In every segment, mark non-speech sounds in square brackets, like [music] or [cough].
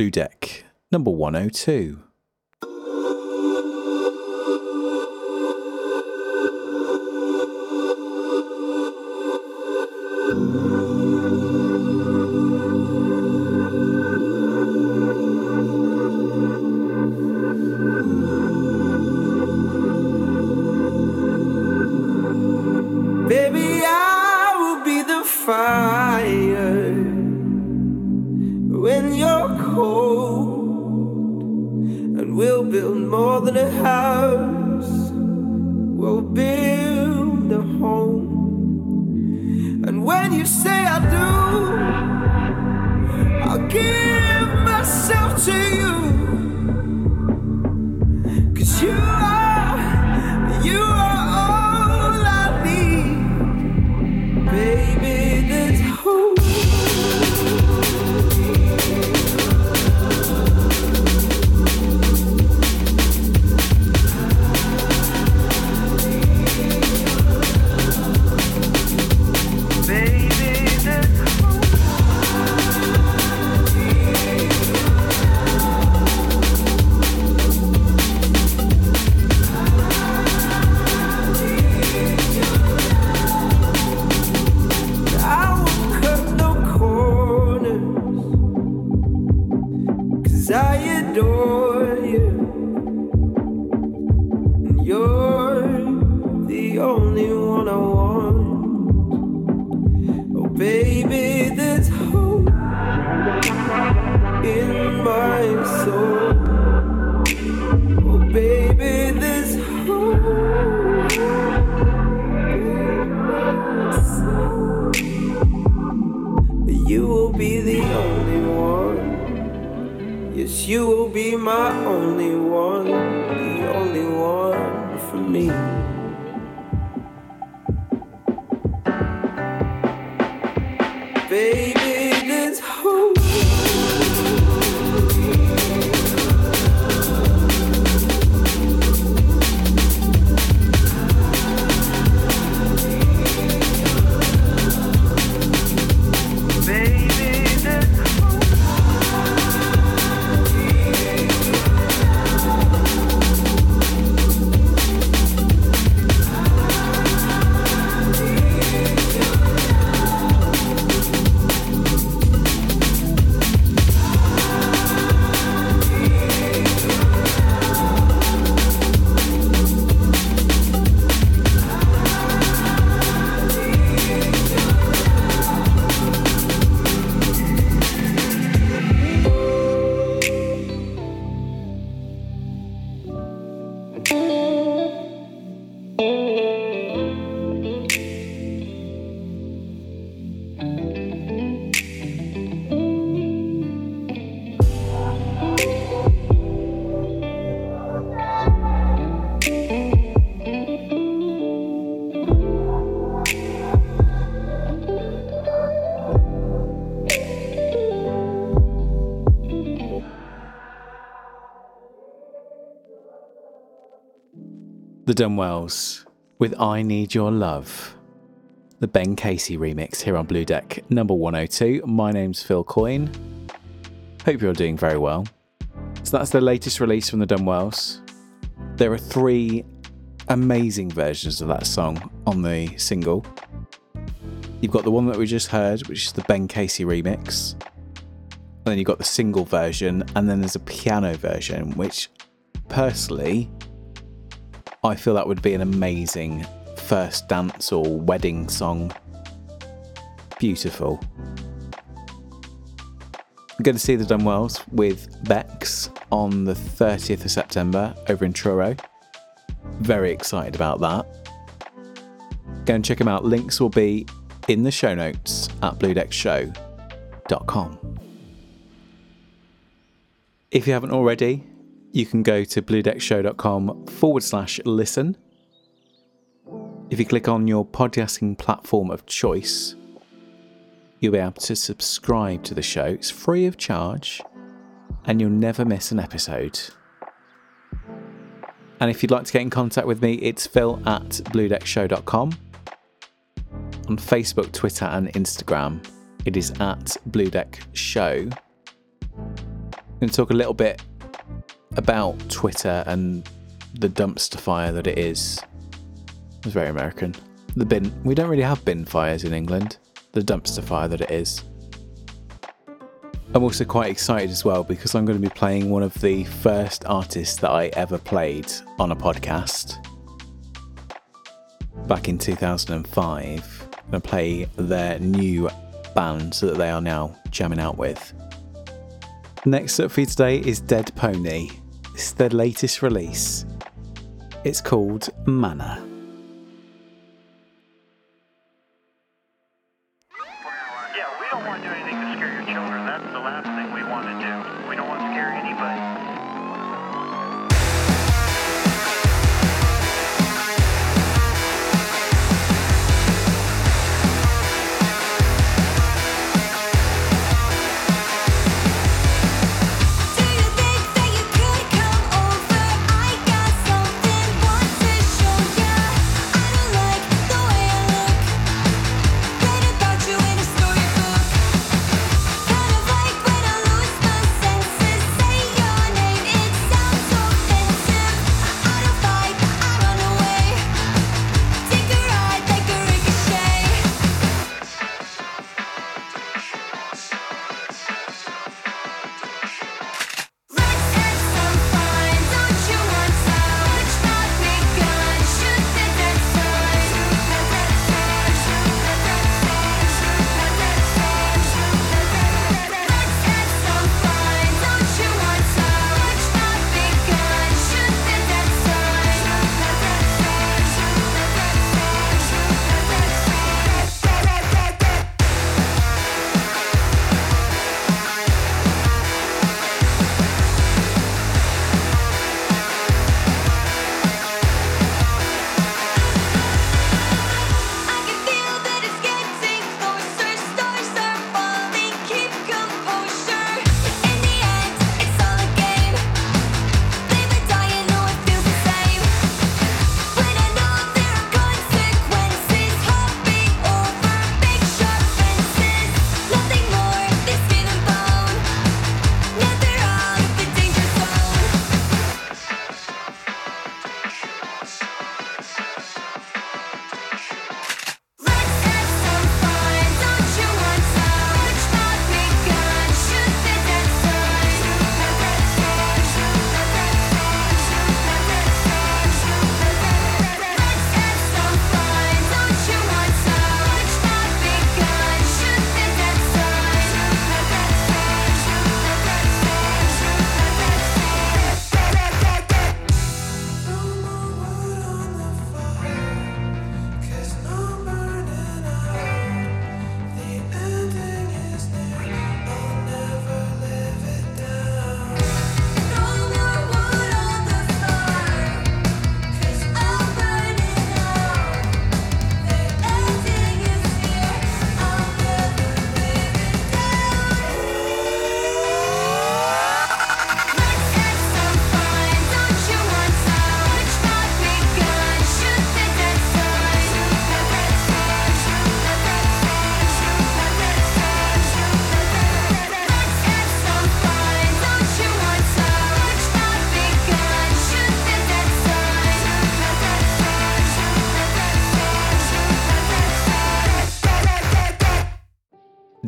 Blue Deck number 102. You will be the only one. Yes, you will be my only one. The only one for me. The Dunwells with I Need Your Love. The Ben Casey remix here on Blue Deck number 102. My name's Phil Coyne. Hope you're doing very well. So that's the latest release from the Dunwells. There are three amazing versions of that song on the single. You've got the one that we just heard, which is the Ben Casey remix. And then you've got the single version, and then there's a piano version, which personally I feel that would be an amazing first dance or wedding song. Beautiful. I'm going to see the Dunwells with Bex on the 30th of September over in Truro. Very excited about that. Go and check them out. Links will be in the show notes at bluedeckshow.com. If you haven't already, you can go to bluedeckshow.com forward slash listen. If you click on your podcasting platform of choice, you'll be able to subscribe to the show. It's free of charge and you'll never miss an episode. And if you'd like to get in contact with me, it's phil at bluedeckshow.com. On Facebook, Twitter, and Instagram, it is at Blue Deck Show. going to talk a little bit about Twitter and the dumpster fire that it is. It's very American. The bin. We don't really have bin fires in England. The dumpster fire that it is. I'm also quite excited as well because I'm going to be playing one of the first artists that I ever played on a podcast back in 2005. I'm going to play their new band that they are now jamming out with. Next up for you today is Dead Pony. Is their latest release. It's called Mana.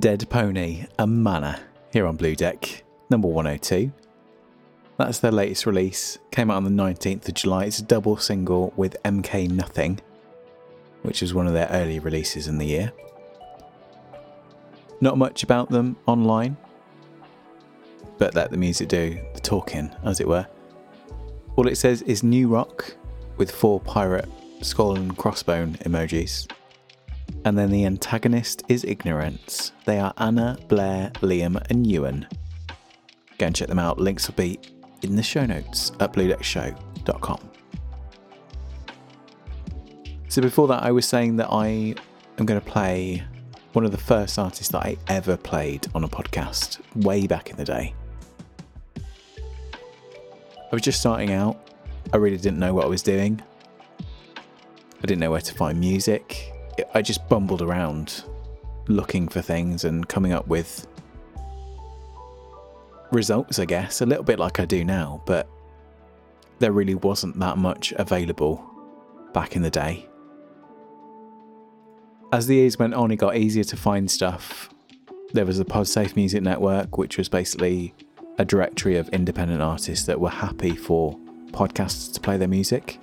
Dead Pony and Mana here on Blue Deck, number 102. That's their latest release, came out on the 19th of July. It's a double single with MK Nothing, which is one of their early releases in the year. Not much about them online, but let the music do the talking, as it were. All it says is new rock with four pirate skull and crossbone emojis. And then the antagonist is Ignorance. They are Anna, Blair, Liam, and Ewan. Go and check them out. Links will be in the show notes at bluedeckshow.com. So before that, I was saying that I am going to play one of the first artists that I ever played on a podcast way back in the day. I was just starting out. I really didn't know what I was doing. I didn't know where to find music. I just bumbled around looking for things and coming up with results, I guess, a little bit like I do now, but there really wasn't that much available back in the day. As the years went on, it got easier to find stuff. There was the PodSafe Music Network, which was basically a directory of independent artists that were happy for podcasts to play their music.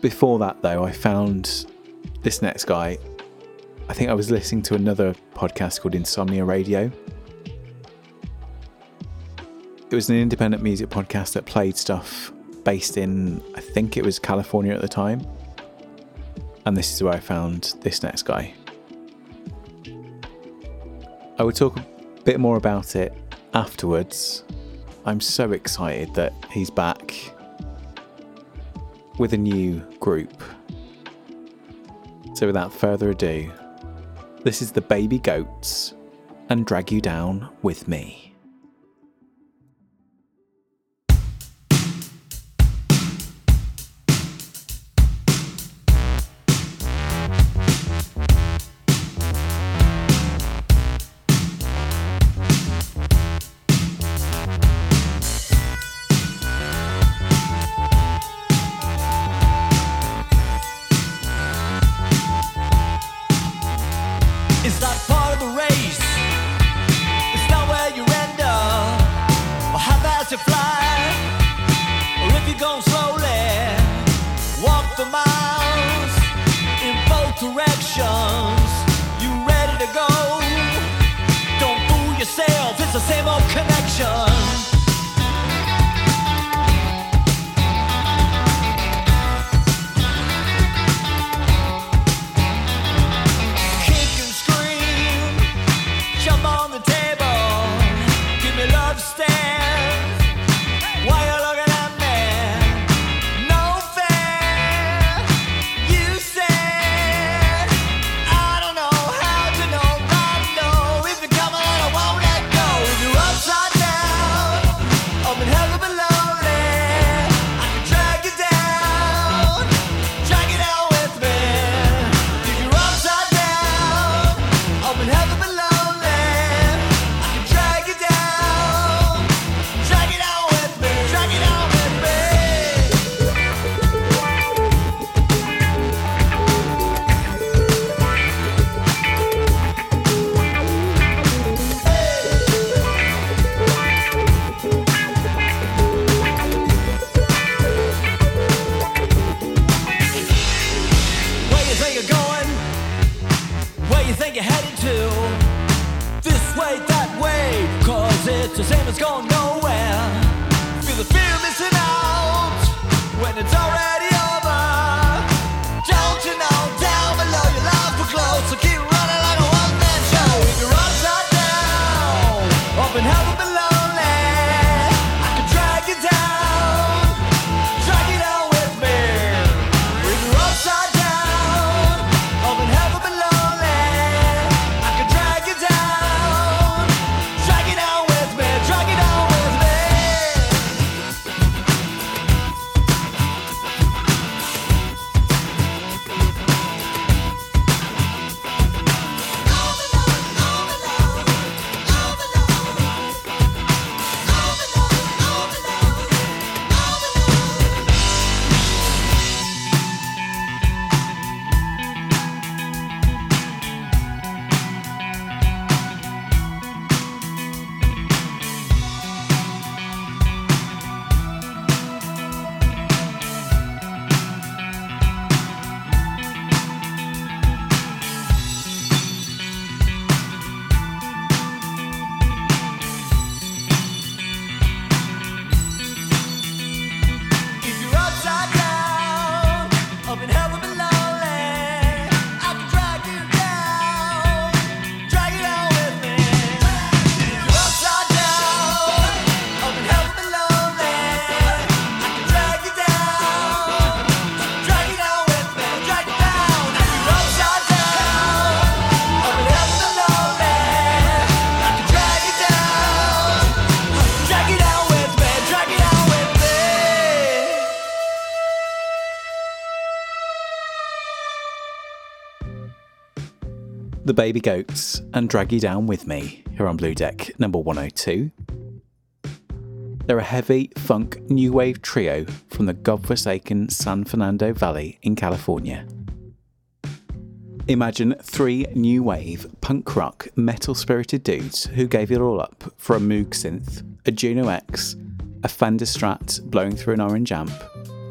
Before that, though, I found this next guy. I think I was listening to another podcast called Insomnia Radio. It was an independent music podcast that played stuff based in, I think it was California at the time. And this is where I found this next guy. I will talk a bit more about it afterwards. I'm so excited that he's back with a new group. So, without further ado, this is the Baby Goats and Drag You Down with Me. Baby Goats and Drag You Down With Me here on Blue Deck number 102. They're a heavy funk new wave trio from the godforsaken San Fernando Valley in California. Imagine three new wave punk rock metal spirited dudes who gave it all up for a Moog synth, a Juno X, a Fender Strat blowing through an orange amp,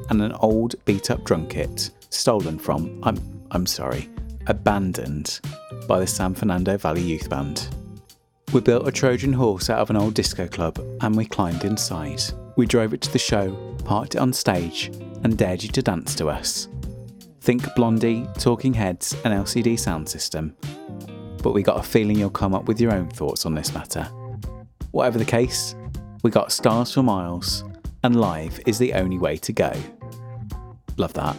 and an old beat up drum kit stolen from, I'm, I'm sorry, abandoned by the San Fernando Valley Youth Band. We built a Trojan horse out of an old disco club and we climbed inside. We drove it to the show, parked it on stage, and dared you to dance to us. Think Blondie, Talking Heads, and LCD Sound System. But we got a feeling you'll come up with your own thoughts on this matter. Whatever the case, we got stars for miles, and live is the only way to go. Love that.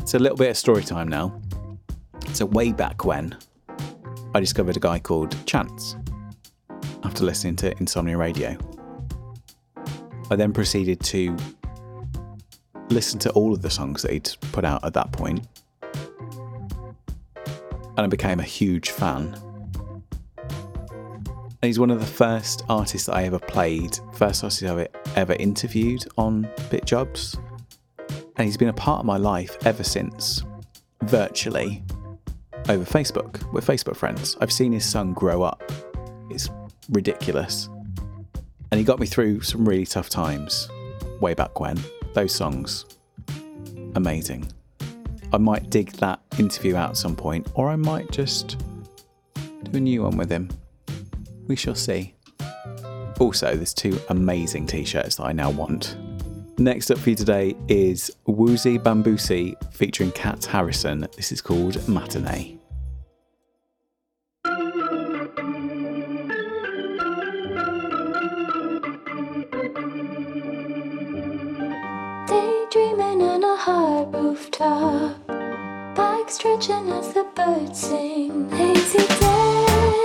It's a little bit of story time now. So, way back when, I discovered a guy called Chance after listening to Insomnia Radio. I then proceeded to listen to all of the songs that he'd put out at that point, and I became a huge fan. And he's one of the first artists that I ever played, first artist I ever, interviewed on Bit Jobs. And he's been a part of my life ever since, virtually, over Facebook. We're Facebook friends. I've seen his son grow up. It's ridiculous. And he got me through some really tough times way back when. Those songs, amazing. I might dig that interview out at some point, or I might just do a new one with him. We shall see. Also, there's two amazing t shirts that I now want. Next up for you today is Wuzy Bambussy featuring Kat Harrison. This is called Matinee. Daydreaming on a high rooftop, back stretching as the birds sing. Hazy days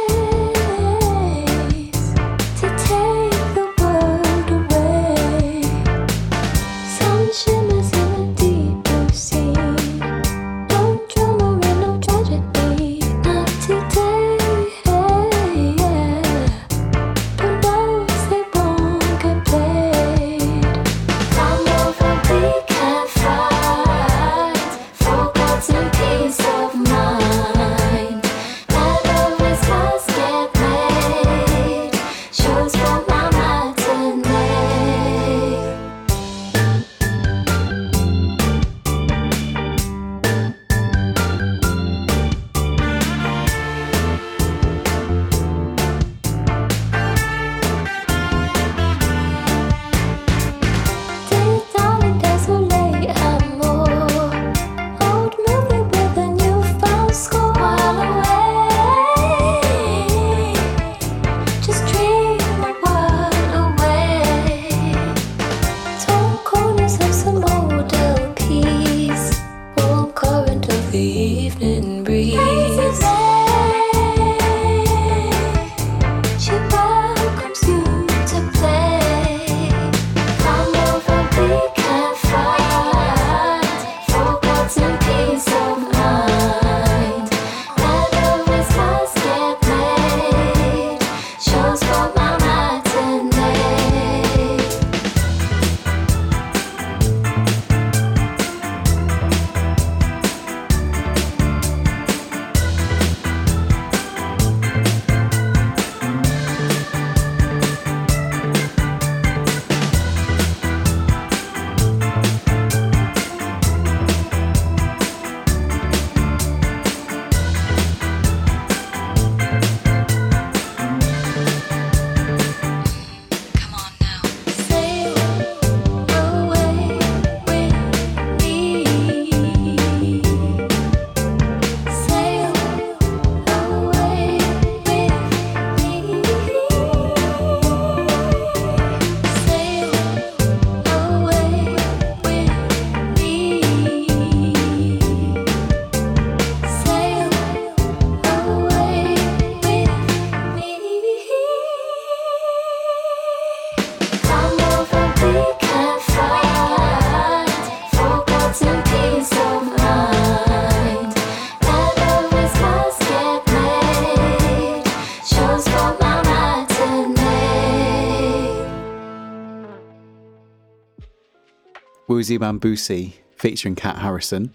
Wuzy Bambussy featuring Kat Harrison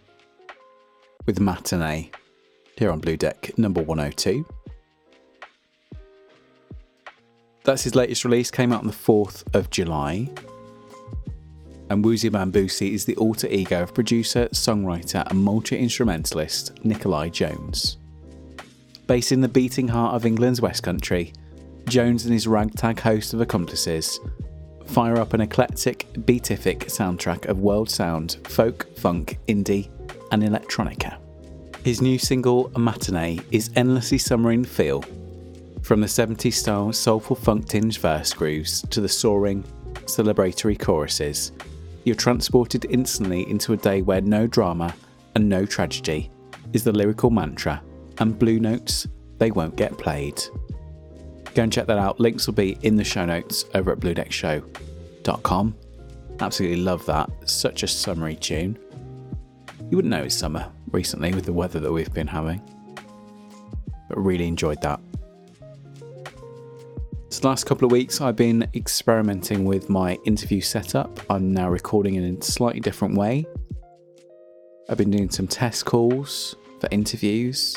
with Matinee here on Blue Deck number 102. That's his latest release, came out on the 4th of July. And Wuzy Bambussy is the alter ego of producer, songwriter, and multi instrumentalist Nikolai Jones. Based in the beating heart of England's West Country, Jones and his ragtag host of accomplices fire up an eclectic, beatific soundtrack of world sound, folk, funk, indie, and electronica. His new single, Matinee, is endlessly summer feel, from the 70s style soulful funk tinged verse grooves to the soaring, celebratory choruses. You're transported instantly into a day where no drama and no tragedy is the lyrical mantra, and blue notes, they won't get played. Go and check that out. Links will be in the show notes over at bluedeckshow.com. Absolutely love that. Such a summery tune. You wouldn't know it's summer recently with the weather that we've been having. But really enjoyed that. So the last couple of weeks I've been experimenting with my interview setup. I'm now recording in a slightly different way. I've been doing some test calls for interviews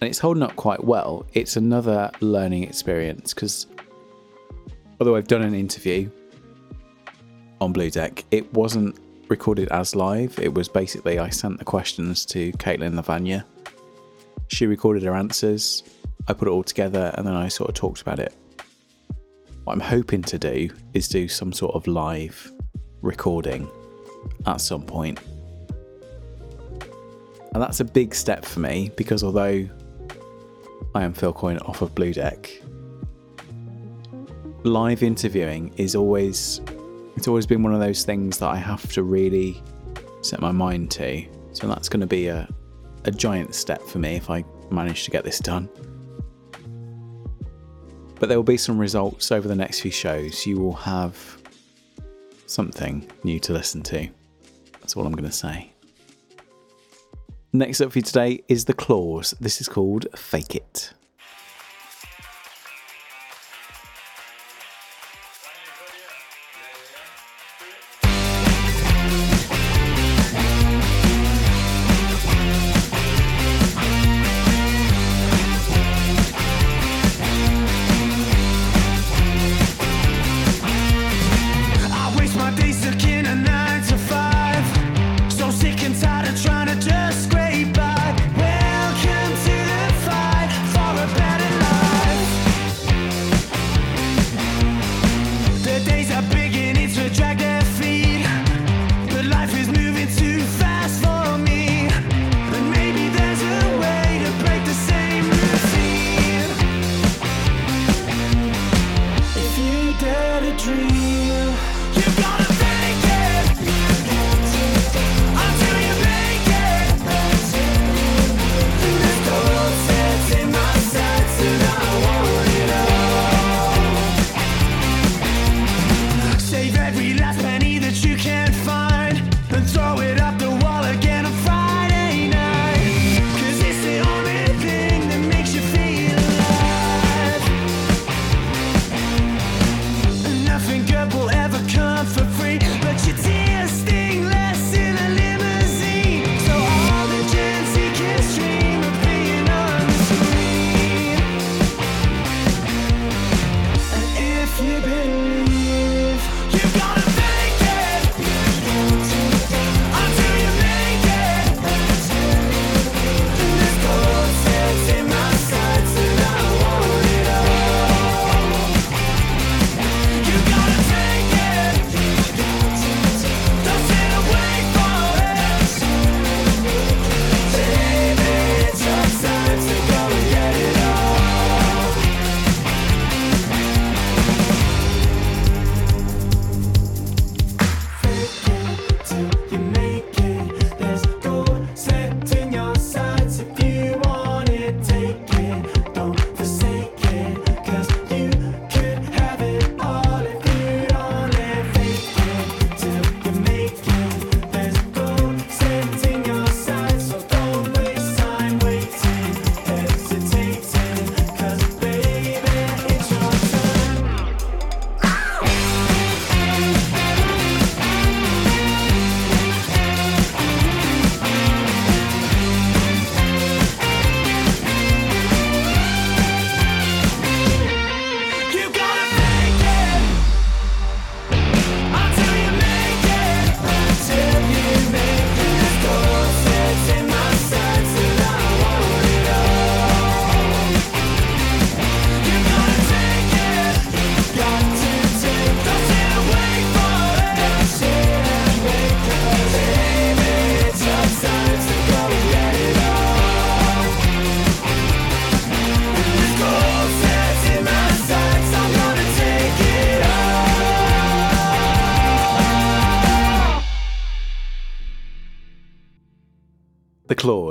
and it's holding up quite well. It's another learning experience because although I've done an interview on Blue Deck, it wasn't recorded as live. It was basically I sent the questions to Caitlin Lavagna. She recorded her answers. I put it all together and then I sort of talked about it. What I'm hoping to do is do some sort of live recording at some point. And that's a big step for me because although I am Phil Coyne off of Blue Deck. Live interviewing is always it's always been one of those things that I have to really set my mind to. So that's going to be a a giant step for me if I manage to get this done. But there will be some results over the next few shows. You will have something new to listen to. That's all I'm going to say. Next up for you today is The Clause. This is called Fake It.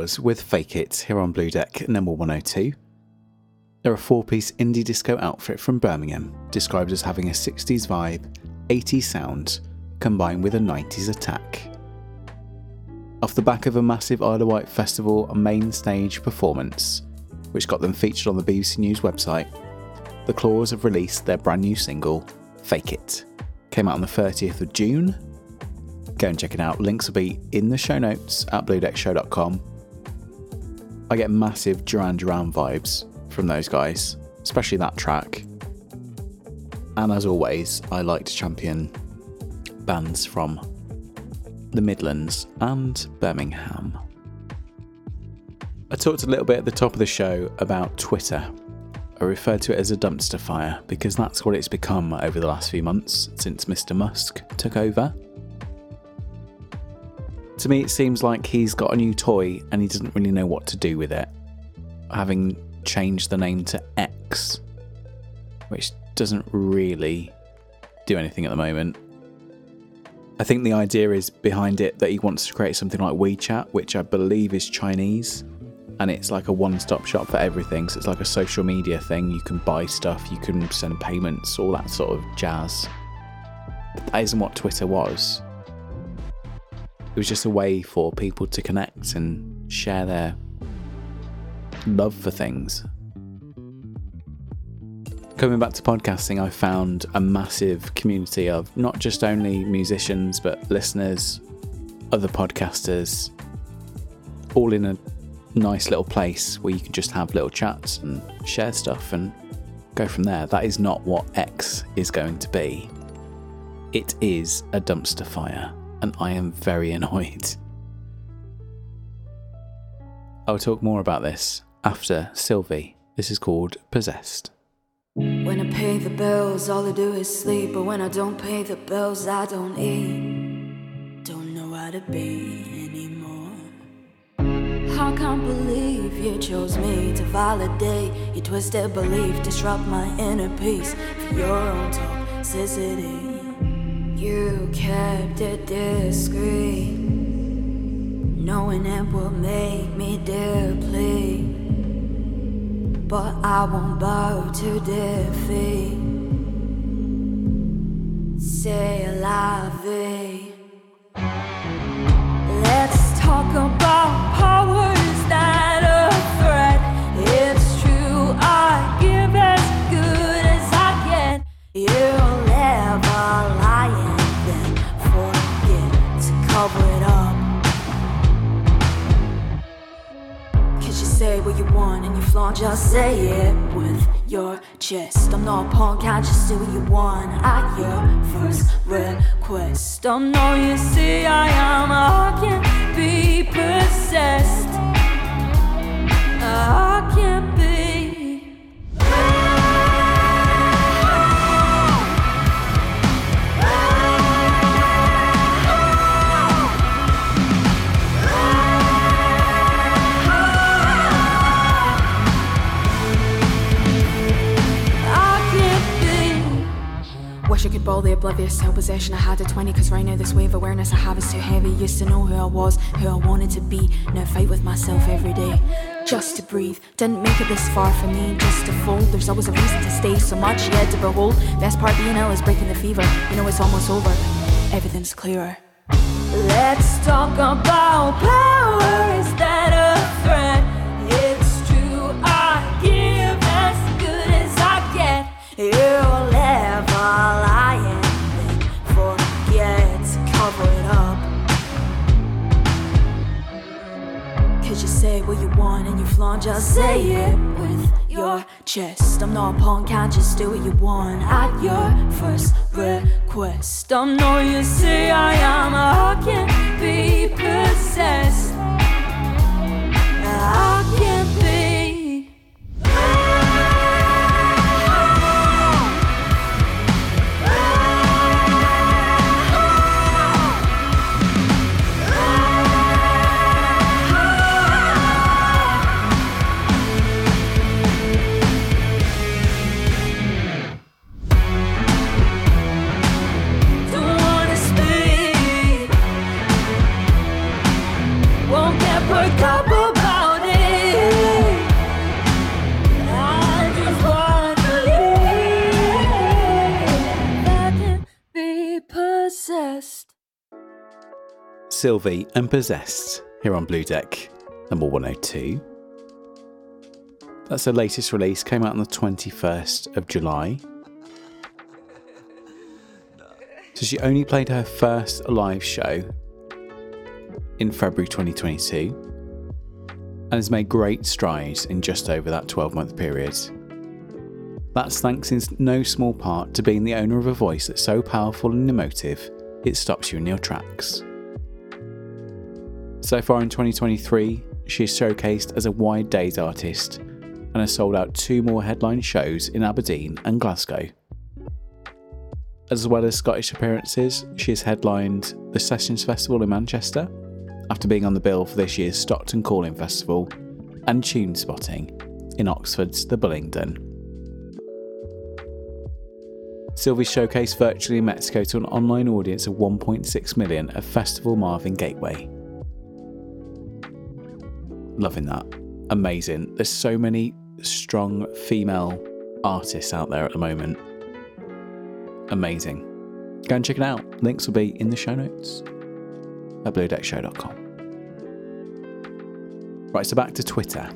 Clause with Fake It here on Blue Deck number 102. They're a four piece indie disco outfit from Birmingham, described as having a 60s vibe, 80s sound, combined with a 90s attack. Off the back of a massive Isle of Wight Festival main stage performance, which got them featured on the BBC News website, the Clause have released their brand new single, Fake It. Came out on the 30th of June. Go and check it out. Links will be in the show notes at bluedeckshow.com. I get massive Duran Duran vibes from those guys, especially that track. And as always, I like to champion bands from the Midlands and Birmingham. I talked a little bit at the top of the show about Twitter. I referred to it as a dumpster fire because that's what it's become over the last few months since Mr. Musk took over. To me, it seems like he's got a new toy and he doesn't really know what to do with it. Having changed the name to X, which doesn't really do anything at the moment. I think the idea is behind it that he wants to create something like WeChat, which I believe is Chinese, and it's like a one stop shop for everything. So it's like a social media thing. You can buy stuff, you can send payments, all that sort of jazz. But that isn't what Twitter was. It was just a way for people to connect and share their love for things. Coming back to podcasting, I found a massive community of not just only musicians, but listeners, other podcasters, all in a nice little place where you can just have little chats and share stuff and go from there. That is not what X is going to be. It is a dumpster fire, and I am very annoyed. I'll talk more about this after Silvi. This is called Possessed. When I pay the bills, all I do is sleep. But when I don't pay the bills, I don't eat. Don't know how to be anymore. I can't believe you chose me to validate your twisted belief, disrupt my inner peace for your own toxicity. You kept it discreet, knowing it would make me deplete but I won't bow to defeat. Say la vie. Let's talk about powers cover it up. Cause you say what you want and you flaunt, just say it with your chest. I'm not a punk, can't just do what you want at your first request. I know you see I am, I can't be possessed. I can't the oblivious self possession I had at 20. Cause right now, this wave of awareness I have is too heavy. Used to know who I was, who I wanted to be. Now fight with myself every day. Just to breathe. Didn't make it this far for me, just to fold. There's always a reason to stay, so much yet to behold. Best part being ill is breaking the fever. You know it's almost over. Everything's clearer. Let's talk about power. powers that say what you want and you flaunt, just say it with your chest. I'm not a punk, can't just do what you want at your first request. I know you say I am, I can't be possessed. I can't Silvi and Possessed here on Blue Deck, number 102. That's her latest release, came out on the 21st of July. So she only played her first live show in February 2022 and has made great strides in just over that 12 month period. That's thanks in no small part to being the owner of a voice that's so powerful and emotive it stops you in your tracks. So far in 2023, she is showcased as a wide days artist and has sold out two more headline shows in Aberdeen and Glasgow. As well as Scottish appearances, she has headlined the Sessions Festival in Manchester after being on the bill for this year's Stockton Calling Festival and Tune Spotting in Oxford's The Bullingdon. Silvi showcased virtually in Mexico to an online audience of 1.6 million at Festival Marvin Gateway. Loving that. Amazing. There's so many strong female artists out there at the moment. Amazing. Go and check it out. Links will be in the show notes at bluedeckshow.com. Right, so back to Twitter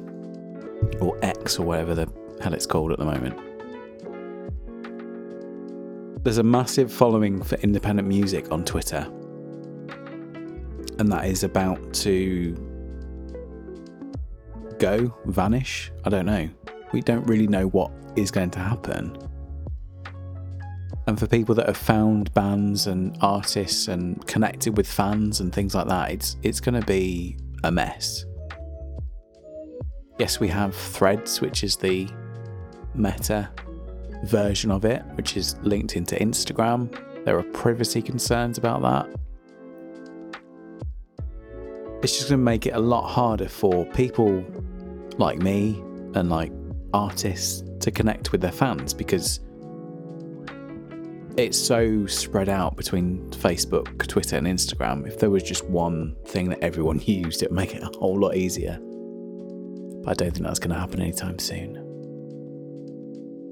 or X or whatever the hell it's called at the moment. There's a massive following for independent music on Twitter, and that is about to go, vanish. I don't know. We don't really know what is going to happen. And for people that have found bands and artists and connected with fans and things like that, it's it's going to be a mess. Yes, we have Threads, which is the meta version of it, which is linked into Instagram. There are privacy concerns about that. It's just going to make it a lot harder for people like me and like artists to connect with their fans because it's so spread out between Facebook, Twitter, and Instagram. If there was just one thing that everyone [laughs] used, it would make it a whole lot easier. But I don't think that's going to happen anytime soon.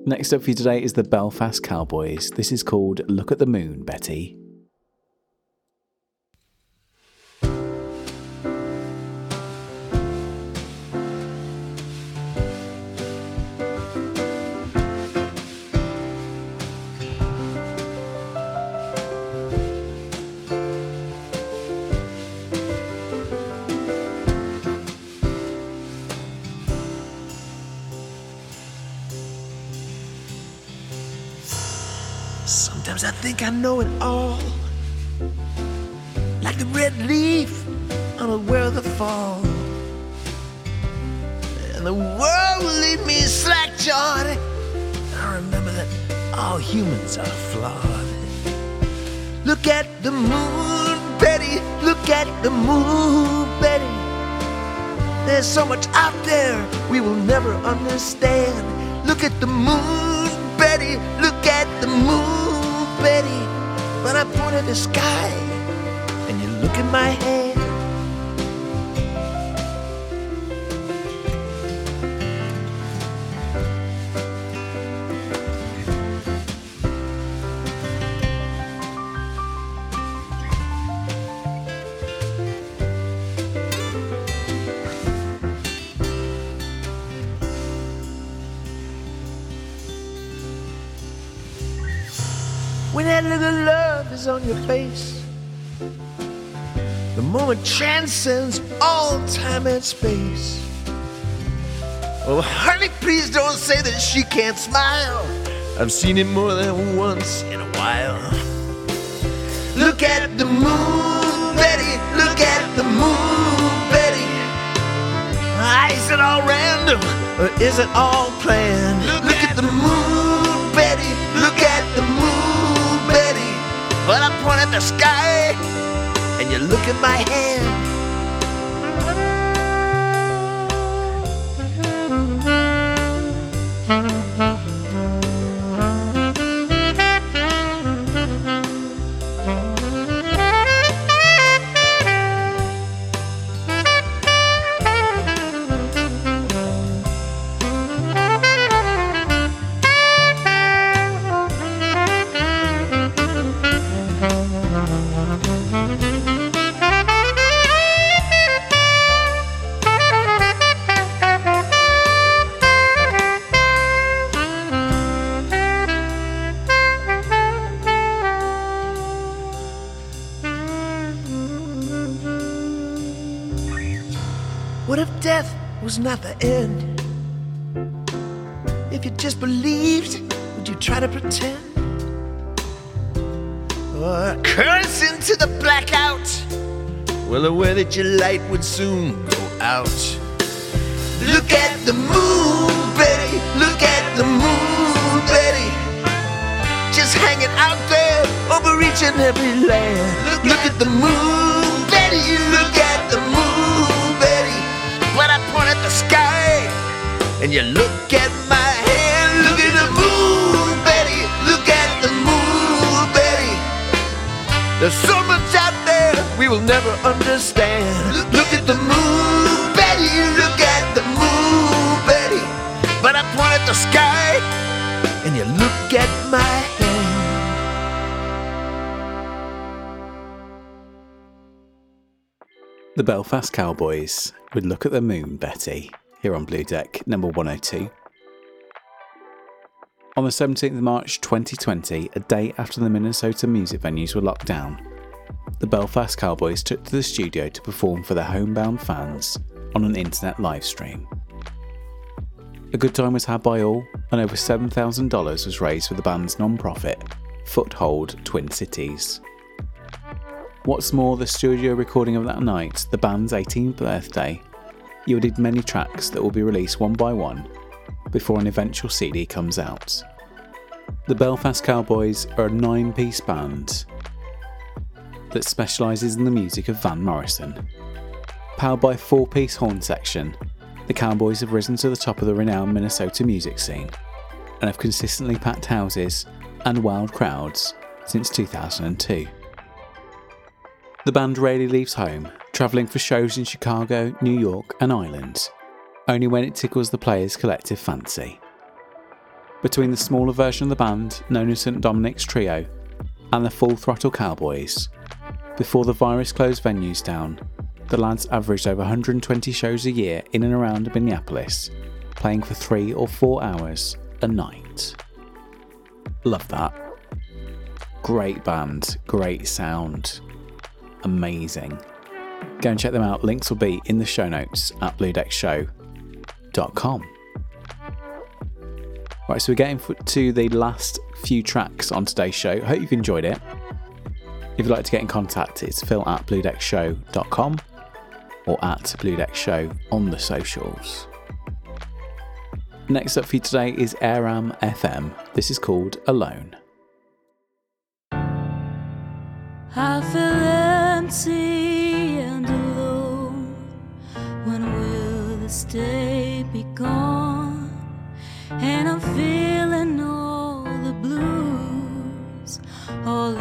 Next up for you today is the Belfast Cowboys. This is called Look at the Moon, Betty. Sometimes I think I know it all. Like the red leaf, unaware of the fall. And the world will leave me slack jawed. I remember that all humans are flawed. Look at the moon, Betty. Look at the moon, Betty. There's so much out there we will never understand. Look at the moon, Betty. Look at the moon, Betty. When I point at the sky and you look in my hand. Is on your face, the moment transcends all time and space. Oh, honey, please don't say that she can't smile. I've seen it more than once in a while. Look at the moon, Betty. Look at the moon, Betty. Is it all random or is it all planned? The sky. And you look at my that your light would soon go out. Look at the moon, Betty. Look at the moon, Betty. Just hanging out there over each and every land. Look, look at the moon, Betty. Look at the moon, Betty. But I point at the sky, and you look at my hand. Look at the moon, Betty. Look at the moon, Betty. There's so will never understand. Look, at the moon, Betty. Look at the moon, Betty. But I point at the sky, and you look at my hand. The Belfast Cowboys would look at the moon, Betty, here on Blue Deck, number 102. On the 17th of March 2020, a day after the Minnesota music venues were locked down, the Belfast Cowboys took to the studio to perform for their homebound fans on an internet live stream. A good time was had by all, and over $7,000 was raised for the band's non profit, Foothold Twin Cities. What's more, the studio recording of that night, the band's 18th birthday, yielded many tracks that will be released one by one before an eventual CD comes out. The Belfast Cowboys are a nine piece band that specialises in the music of Van Morrison. Powered by a four piece horn section, the Cowboys have risen to the top of the renowned Minnesota music scene and have consistently packed houses and wild crowds since 2002. The band rarely leaves home, travelling for shows in Chicago, New York, and Ireland, only when it tickles the players' collective fancy. Between the smaller version of the band, known as St. Dominic's Trio, and the Full Throttle Cowboys, before the virus closed venues down, the lads averaged over 120 shows a year in and around Minneapolis, playing for three or four hours a night. Love that. Great band, great sound, amazing. Go and check them out. Links will be in the show notes at bluedeckshow.com. Right, so we're getting to the last few tracks on today's show. Hope you've enjoyed it. If you'd like to get in contact, it's phil at bluedeckshow.com or at bluedeckshow on the socials. Next up for you today is Airam FM. This is called Alone. I feel empty and alone. When will this day be gone? And I'm feeling all the blues all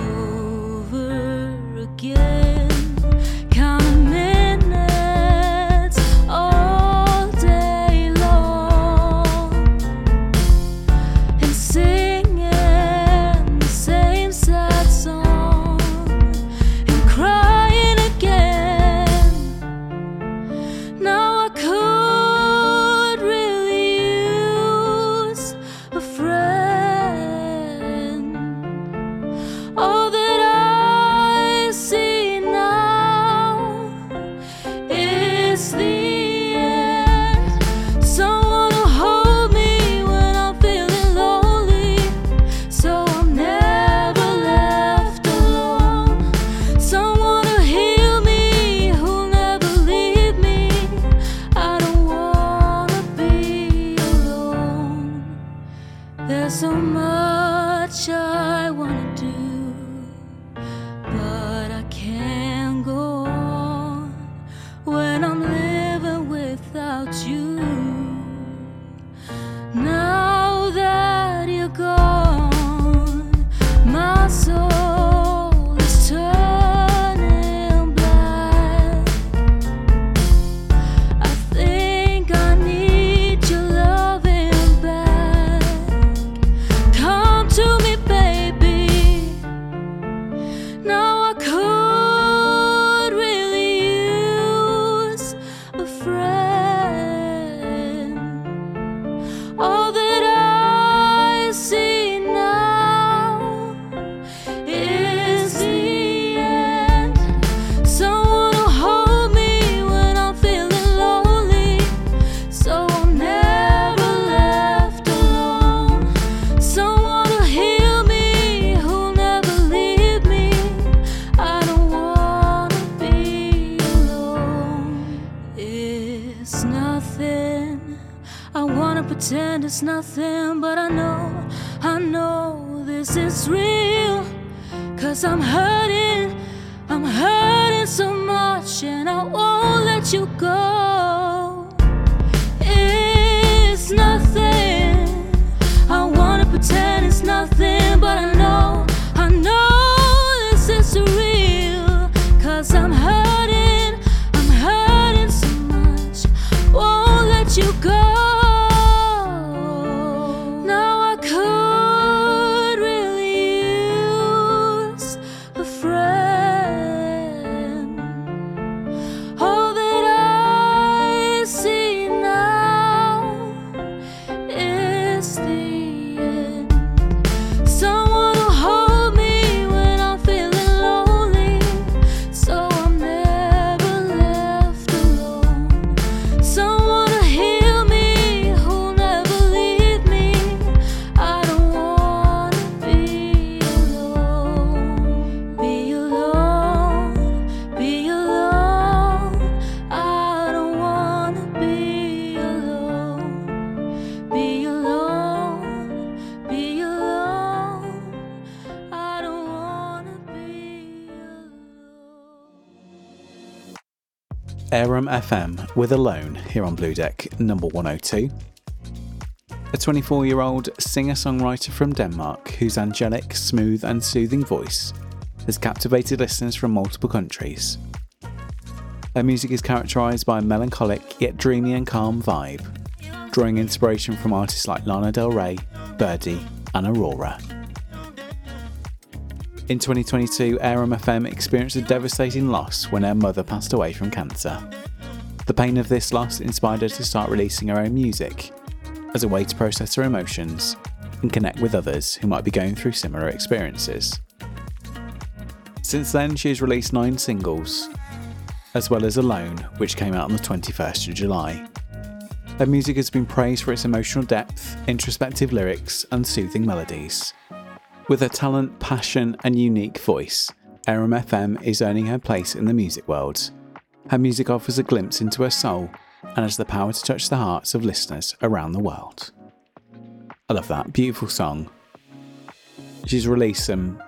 FM with Alone here on Blue Deck number 102. A 24 year old singer songwriter from Denmark whose angelic, smooth, and soothing voice has captivated listeners from multiple countries. Her music is characterised by a melancholic yet dreamy and calm vibe, drawing inspiration from artists like Lana Del Rey, Birdie, and Aurora. In 2022, Airam FM experienced a devastating loss when her mother passed away from cancer. The pain of this loss inspired her to start releasing her own music as a way to process her emotions and connect with others who might be going through similar experiences. Since then, she has released nine singles, as well as Alone, which came out on the 21st of July. Her music has been praised for its emotional depth, introspective lyrics, and soothing melodies. With her talent, passion, and unique voice, Airam FM is earning her place in the music world. Her music offers a glimpse into her soul and has the power to touch the hearts of listeners around the world. I love that. Beautiful song. She's released some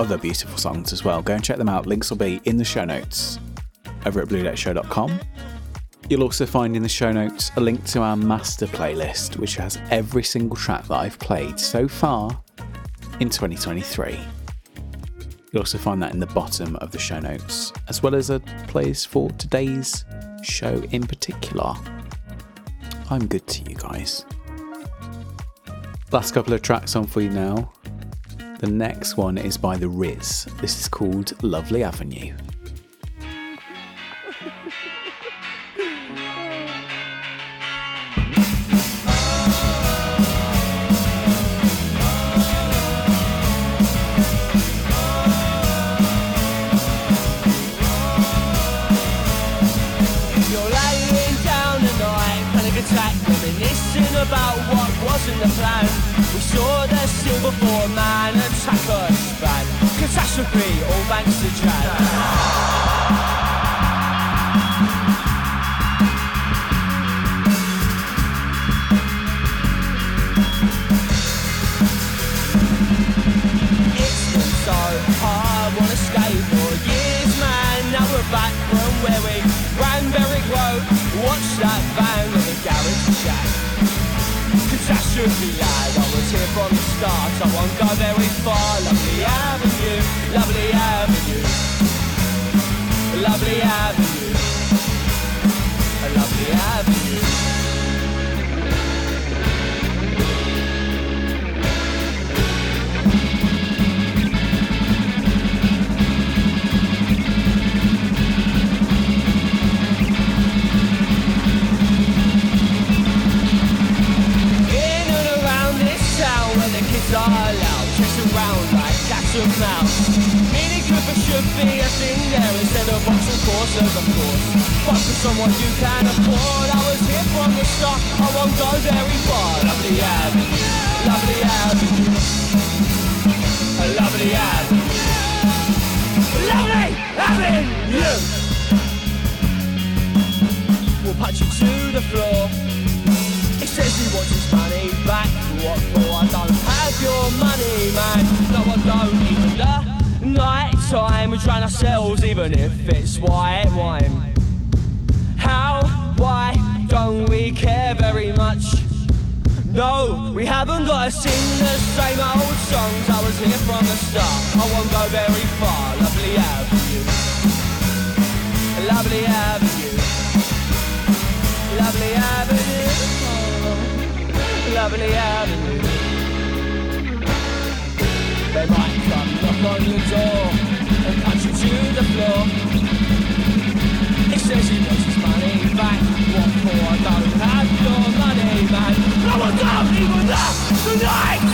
other beautiful songs as well. Go and check them out. Links will be in the show notes over at bluedeckshow.com. You'll also find in the show notes a link to our master playlist, which has every single track that I've played so far in 2023. You'll also find that in the bottom of the show notes, as well as a place for today's show in particular. I'm good to you guys. Last couple of tracks on for you now. The next one is by The Rizz. This is called Lovely Avenue. Wasn't the plan. We saw the silver four man attack us span. Catastrophe, all thanks to skate for years, man. Now we're back from where we ran Berwick Road. Watch that van on the garage shack. Catastrophe lad, I was here from the start. I won't go very far. Lovely avenue,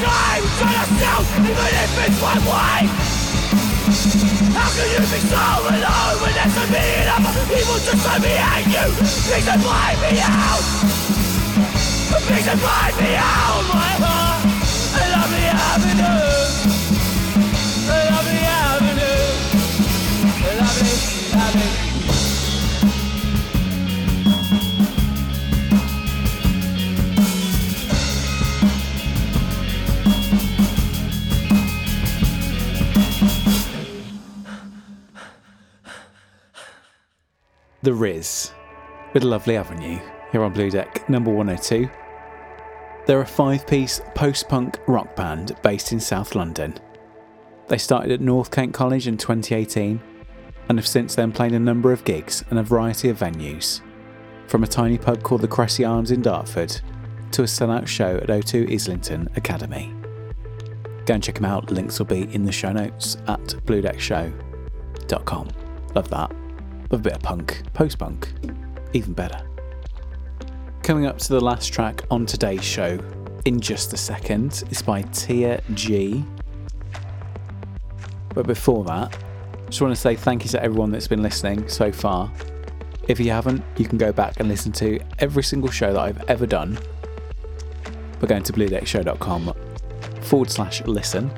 time, trying to sell, even if it's one way. How can you be so alone when there's a million other people just let me hate you? Please don't blind me out. Please don't blind me out, my heart. I love the avenue. I love the avenue. I love the avenue. The Rizz with Lovely Avenue here on Blue Deck number 102. They're a five piece post punk rock band based in South London. They started at North Kent College in 2018 and have since then played a number of gigs in a variety of venues, from a tiny pub called the Cressy Arms in Dartford to a sellout show at O2 Islington Academy. Go and check them out, links will be in the show notes at bluedeckshow.com. Love that. A bit of punk, post punk, even better. Coming up to the last track on today's show in just a second is by THEA JI. But before that, just want to say thank you to everyone that's been listening so far. If you haven't, you can go back and listen to every single show that I've ever done by going to bluedeckshow.com forward slash listen.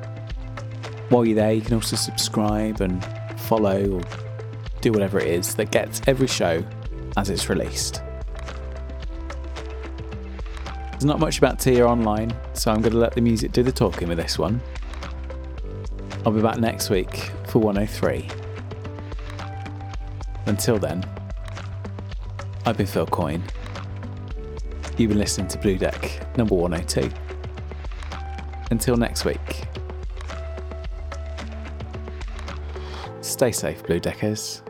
While you're there, you can also subscribe and follow or do whatever it is that gets every show as it's released. There's not much about THEA online, so I'm going to let the music do the talking with this one. I'll be back next week for 103. Until then, I've been Phil Coyne. You've been listening to Blue Deck number 102. Until next week, stay safe, Blue Deckers.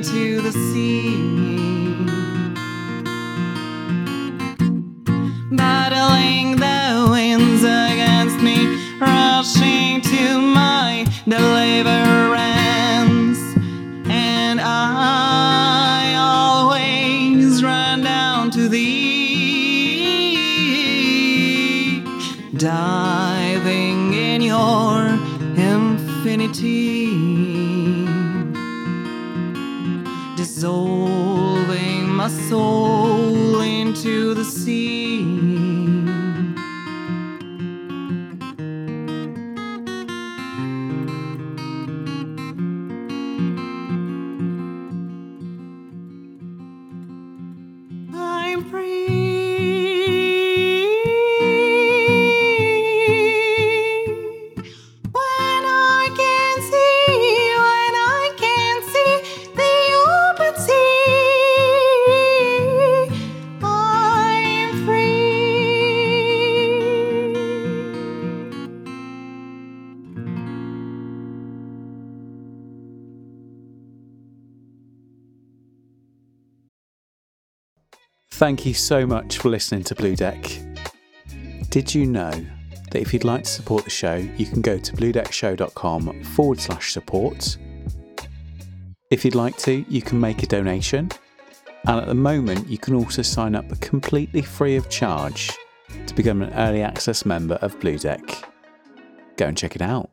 Into the sea. Thank you so much for listening to Blue Deck. Did you know that if you'd like to support the show, you can go to bluedeckshow.com forward slash support? If you'd like to, you can make a donation. And at the moment, you can also sign up completely free of charge to become an early access member of Blue Deck. Go and check it out.